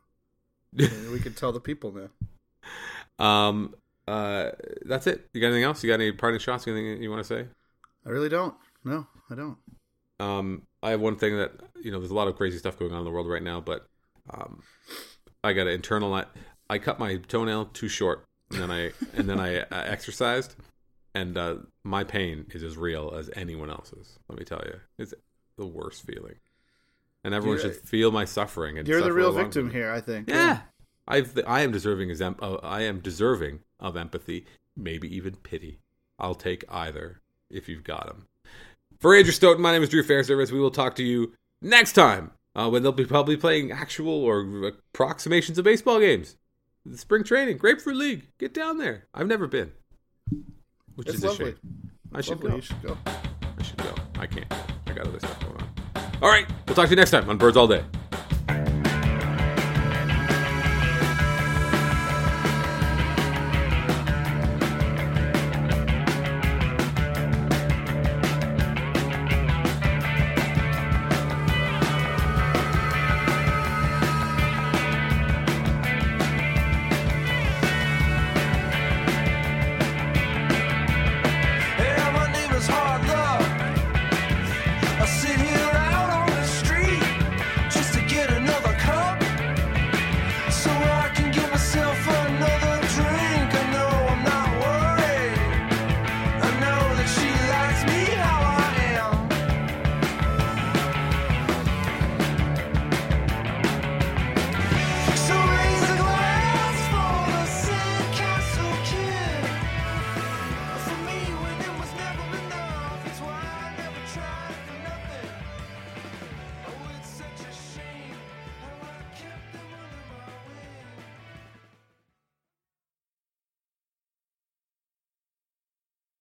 We can tell the people now. Um, uh, that's it. You got anything else? You got any parting shots? Anything you want to say? I really don't. No, I don't. Um, I have one thing that you know. There's a lot of crazy stuff going on in the world right now, but um, I got to internalize. I cut my toenail too short, and then I and then I uh, exercised, and uh, my pain is as real as anyone else's. Let me tell you, it's the worst feeling, and everyone You're- should feel my suffering. And You're the real victim here, I think. Yeah, I've I am deserving as em- uh, I am deserving of empathy, maybe even pity. I'll take either if you've got them. For Andrew Stoeten, my name is Drew Fairservice. We will talk to you next time uh, when they'll be probably playing actual or approximations of baseball games. Spring training, Grapefruit League. Get down there. I've never been, which It's is a lovely. shame. I should Lovely. go. You should go. I should go. I can't. I got other stuff going on. All right. We'll talk to you next time on Birds All Day.